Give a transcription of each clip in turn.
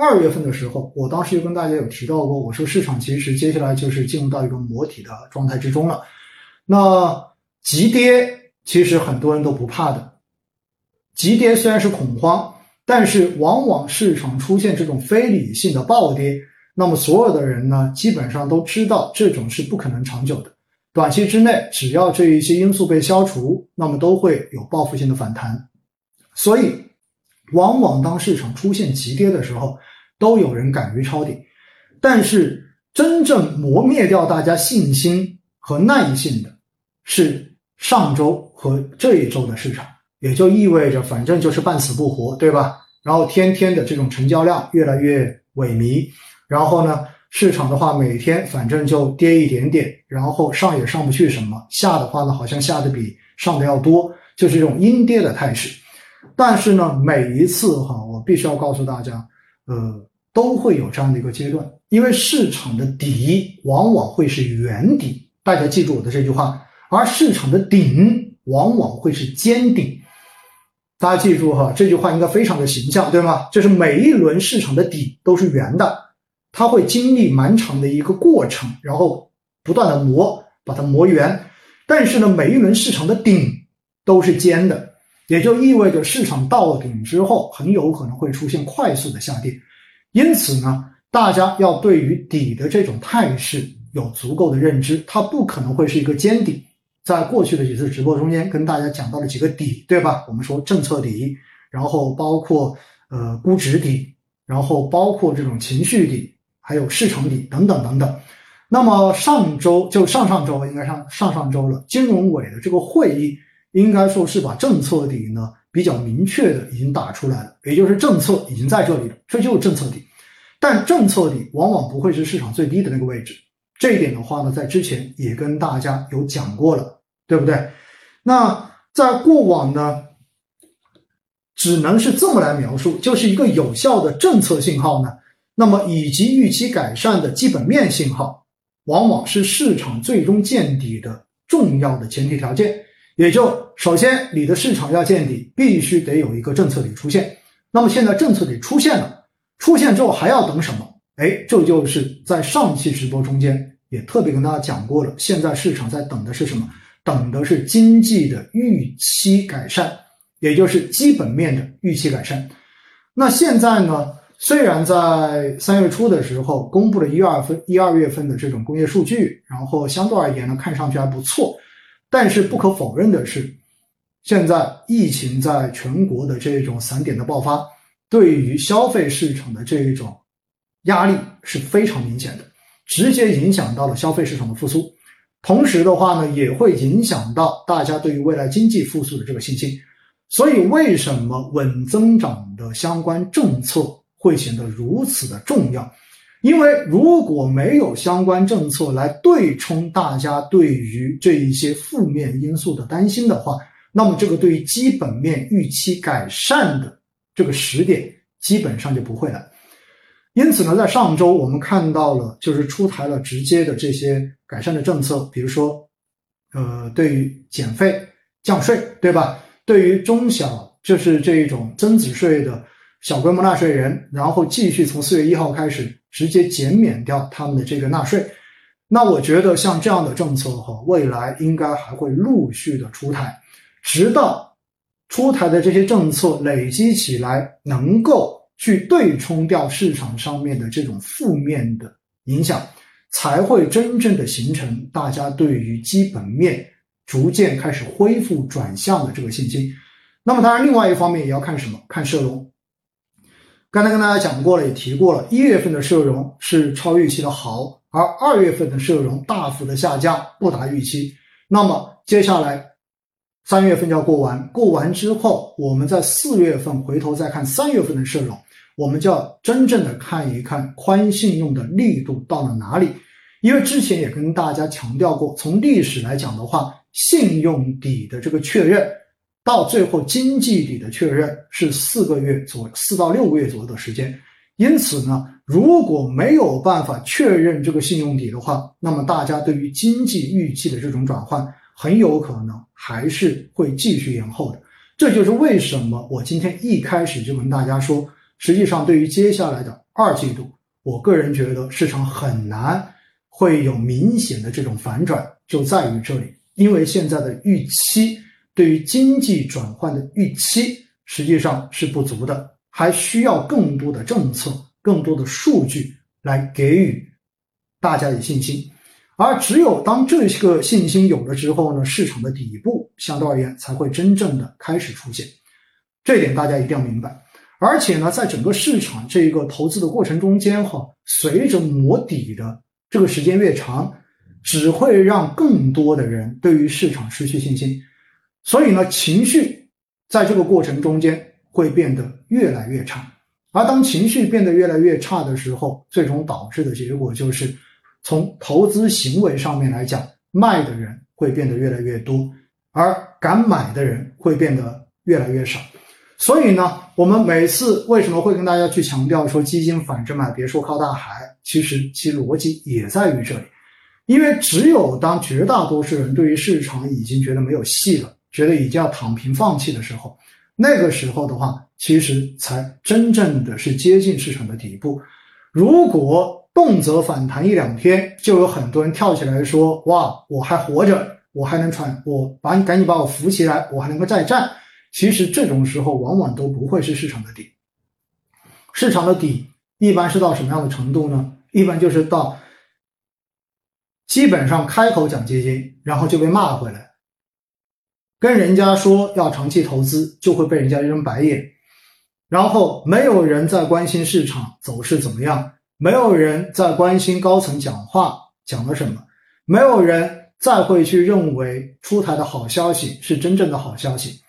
二月份的时候，我当时就跟大家有提到过，我说市场其实接下来就是进入到一个磨底的状态之中了。那急跌其实很多人都不怕的，急跌虽然是恐慌，但是往往市场出现这种非理性的暴跌，那么所有的人呢，基本上都知道这种是不可能长久的。短期之内，只要这一些因素被消除，那么都会有报复性的反弹。所以，往往当市场出现急跌的时候，都有人敢于抄底。但是，真正磨灭掉大家信心和耐性的，是上周和这一周的市场。也就意味着，反正就是半死不活，对吧？然后天天的这种成交量越来越萎靡，然后呢？市场的话，每天反正就跌一点点，然后上也上不去什么，下的话呢，好像下的比上的要多，就是这种阴跌的态势。但是呢，每一次哈，我必须要告诉大家，呃，都会有这样的一个阶段，因为市场的底往往会是圆底，大家记住我的这句话，而市场的顶往往会是尖顶。大家记住哈，这句话应该非常的形象，对吗？就是每一轮市场的底都是圆的。它会经历蛮长的一个过程，然后不断的磨，把它磨圆。但是呢，每一轮市场的顶都是尖的，也就意味着市场到顶之后，很有可能会出现快速的下跌。因此呢，大家要对于底的这种态势有足够的认知，它不可能会是一个尖底。在过去的几次直播中间，跟大家讲到了几个底，对吧？我们说政策底，然后包括呃估值底，然后包括这种情绪底。还有市场底等等等等，那么上周就上上周应该上上上周了，金融委的这个会议应该说是把政策底呢比较明确的已经打出来了，也就是政策已经在这里了，这就是政策底。但政策底往往不会是市场最低的那个位置，这一点的话呢，在之前也跟大家有讲过了，对不对？那在过往呢，只能是这么来描述，就是一个有效的政策信号呢。那么，以及预期改善的基本面信号，往往是市场最终见底的重要的前提条件。也就首先，你的市场要见底，必须得有一个政策底出现。那么现在政策底出现了，出现之后还要等什么？哎，这就是在上期直播中间也特别跟大家讲过了。现在市场在等的是什么？等的是经济的预期改善，也就是基本面的预期改善。那现在呢？虽然在三月初的时候公布了一二分一二月份的这种工业数据，然后相对而言呢看上去还不错，但是不可否认的是，现在疫情在全国的这种散点的爆发，对于消费市场的这一种压力是非常明显的，直接影响到了消费市场的复苏，同时的话呢，也会影响到大家对于未来经济复苏的这个信心。所以，为什么稳增长的相关政策？会显得如此的重要，因为如果没有相关政策来对冲大家对于这一些负面因素的担心的话，那么这个对于基本面预期改善的这个时点基本上就不会了。因此呢，在上周我们看到了，就是出台了直接的这些改善的政策，比如说，呃，对于减费降税，对吧？对于中小就是这一种增值税的。小规模纳税人，然后继续从四月一号开始直接减免掉他们的这个纳税。那我觉得像这样的政策哈，未来应该还会陆续的出台，直到出台的这些政策累积起来，能够去对冲掉市场上面的这种负面的影响，才会真正的形成大家对于基本面逐渐开始恢复转向的这个信心。那么当然，另外一方面也要看什么？看社融。刚才跟大家讲过了，也提过了，一月份的社融是超预期的好，而二月份的社融大幅的下降，不达预期。那么接下来三月份就要过完，过完之后，我们在四月份回头再看三月份的社融，我们就要真正的看一看宽信用的力度到了哪里。因为之前也跟大家强调过，从历史来讲的话，信用底的这个确认。到最后，经济底的确认是四个月左四到六个月左右的时间。因此呢，如果没有办法确认这个信用底的话，那么大家对于经济预期的这种转换，很有可能还是会继续延后的。这就是为什么我今天一开始就跟大家说，实际上对于接下来的二季度，我个人觉得市场很难会有明显的这种反转，就在于这里，因为现在的预期对于经济转换的预期实际上是不足的，还需要更多的政策、更多的数据来给予大家以信心。而只有当这个信心有了之后呢，市场的底部相对而言才会真正的开始出现，这点大家一定要明白。而且呢，在整个市场这个投资的过程中间，哈，随着磨底的这个时间越长，只会让更多的人对于市场失去信心，所以呢，情绪在这个过程中间会变得越来越差。而当情绪变得越来越差的时候，最终导致的结果就是。从投资行为上面来讲，卖的人会变得越来越多，而敢买的人会变得越来越少。所以呢，我们每次为什么会跟大家去强调说基金反着买，别说靠大海？其实其逻辑也在于这里，因为只有当绝大多数人对于市场已经觉得没有戏了，觉得已经要躺平放弃的时候，那个时候的话，其实才真正的是接近市场的底部。如果动辄反弹一两天，就有很多人跳起来说：“哇，我还活着，我还能喘，我把你赶紧把我扶起来，我还能够再战。”其实这种时候往往都不会是市场的底。市场的底一般是到什么样的程度呢？一般就是到基本上开口讲基金，然后就被骂回来；跟人家说要长期投资，就会被人家扔白眼；然后没有人在关心市场走势怎么样。没有人在关心高层讲话讲了什么，没有人再会去认为出台的好消息是真正的好消息。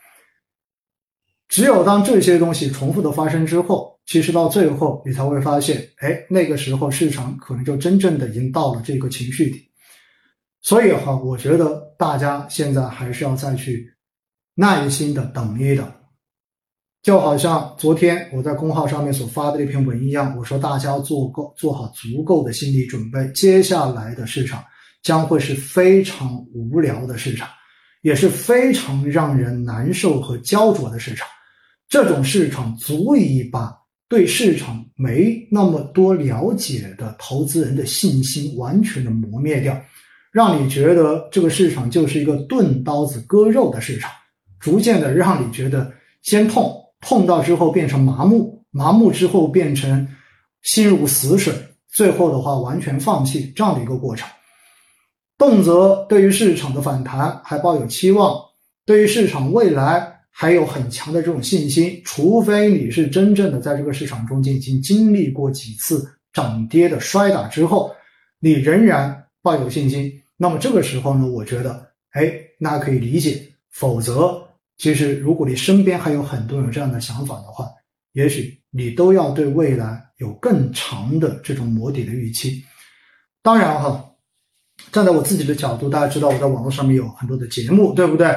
只有当这些东西重复的发生之后，其实到最后你才会发现，哎，那个时候市场可能就真正的已经到了这个情绪底。所以哈，我觉得大家现在还是要再去耐心的等一等。就好像昨天我在公号上面所发的那篇文一样，我说大家做够做好足够的心理准备，接下来的市场将会是非常无聊的市场，也是非常让人难受和焦灼的市场。这种市场足以把对市场没那么多了解的投资人的信心完全的磨灭掉，让你觉得这个市场就是一个钝刀子割肉的市场，逐渐的让你觉得先痛。痛到之后变成麻木，麻木之后变成心如死水，最后的话完全放弃这样的一个过程。动辄对于市场的反弹还抱有期望，对于市场未来还有很强的这种信心，除非你是真正的在这个市场中间已经经历过几次涨跌的摔打之后，你仍然抱有信心，那么这个时候呢，我觉得，哎，那可以理解，否则。其实，如果你身边还有很多人这样的想法的话，也许你都要对未来有更长的这种磨底的预期。当然哈，站在我自己的角度，大家知道我在网络上面有很多的节目，对不对？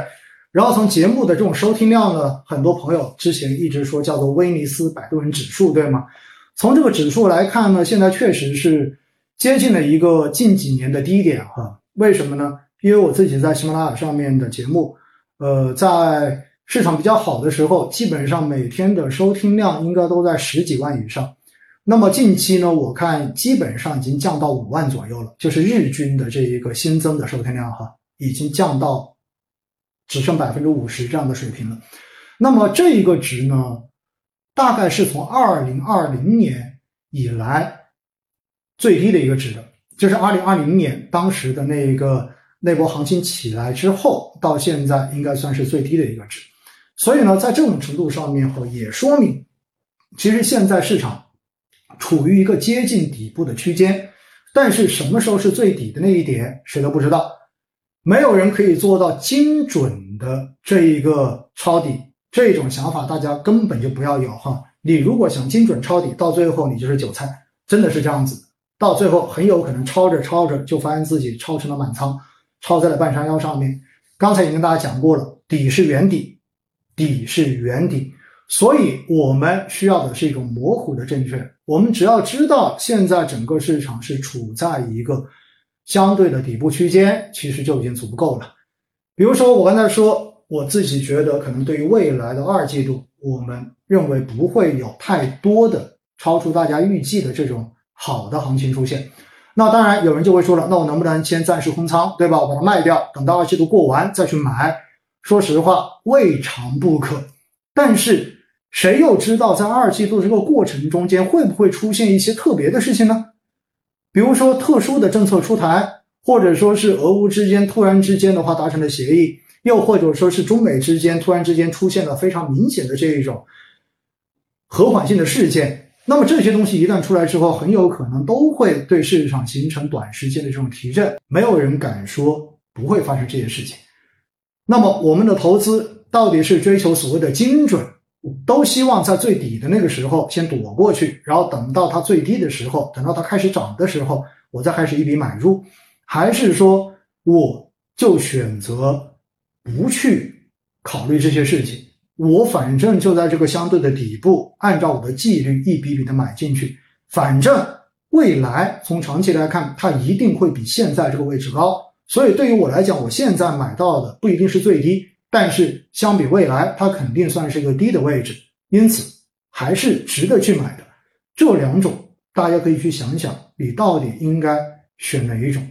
然后从节目的这种收听量呢，很多朋友之前一直说叫做威尼斯摆渡人指数，对吗？从这个指数来看呢，现在确实是接近了一个近几年的低点哈。为什么呢？因为我自己在喜马拉雅上面的节目。呃，在市场比较好的时候，基本上每天的收听量应该都在十几万以上。那么近期呢，我看基本上已经降到五万左右了，就是日均的这一个新增的收听量哈，已经降到只剩百分之五十这样的水平了。那么这一个值呢，大概是从二零二零年以来最低的一个值的，就是二零二零年当时的那个。那波行情起来之后，到现在应该算是最低的一个值，所以呢，在这种程度上面后，也说明，其实现在市场处于一个接近底部的区间，但是什么时候是最底的那一点，谁都不知道，没有人可以做到精准的这一个抄底，这种想法大家根本就不要有哈。你如果想精准抄底，到最后你就是韭菜，真的是这样子，到最后很有可能抄着抄着就发现自己抄成了满仓。抄在了半山腰上面，刚才已经跟大家讲过了，底是圆底，底是圆底，所以我们需要的是一种模糊的正确。我们只要知道现在整个市场是处在一个相对的底部区间，其实就已经足够了。比如说我刚才说，我自己觉得可能对于未来的二季度，我们认为不会有太多的超出大家预计的这种好的行情出现。那当然，有人就会说了，那我能不能先暂时空仓，对吧？我把它卖掉，等到二季度过完再去买。说实话，未尝不可。但是，谁又知道在二季度这个过程中间会不会出现一些特别的事情呢？比如说特殊的政策出台，或者说是俄乌之间突然之间的话达成了协议，又或者说是中美之间突然之间出现了非常明显的这一种和缓性的事件。那么这些东西一旦出来之后，很有可能都会对市场形成短时间的这种提振。没有人敢说不会发生这些事情。那么我们的投资到底是追求所谓的精准，都希望在最底的那个时候先躲过去，然后等到它最低的时候，等到它开始涨的时候，我再开始一笔买入，还是说我就选择不去考虑这些事情？我反正就在这个相对的底部，按照我的纪律一笔笔的买进去。反正未来从长期来看，它一定会比现在这个位置高。所以对于我来讲，我现在买到的不一定是最低，但是相比未来，它肯定算是一个低的位置。因此还是值得去买的。这两种大家可以去想想，你到底应该选哪一种。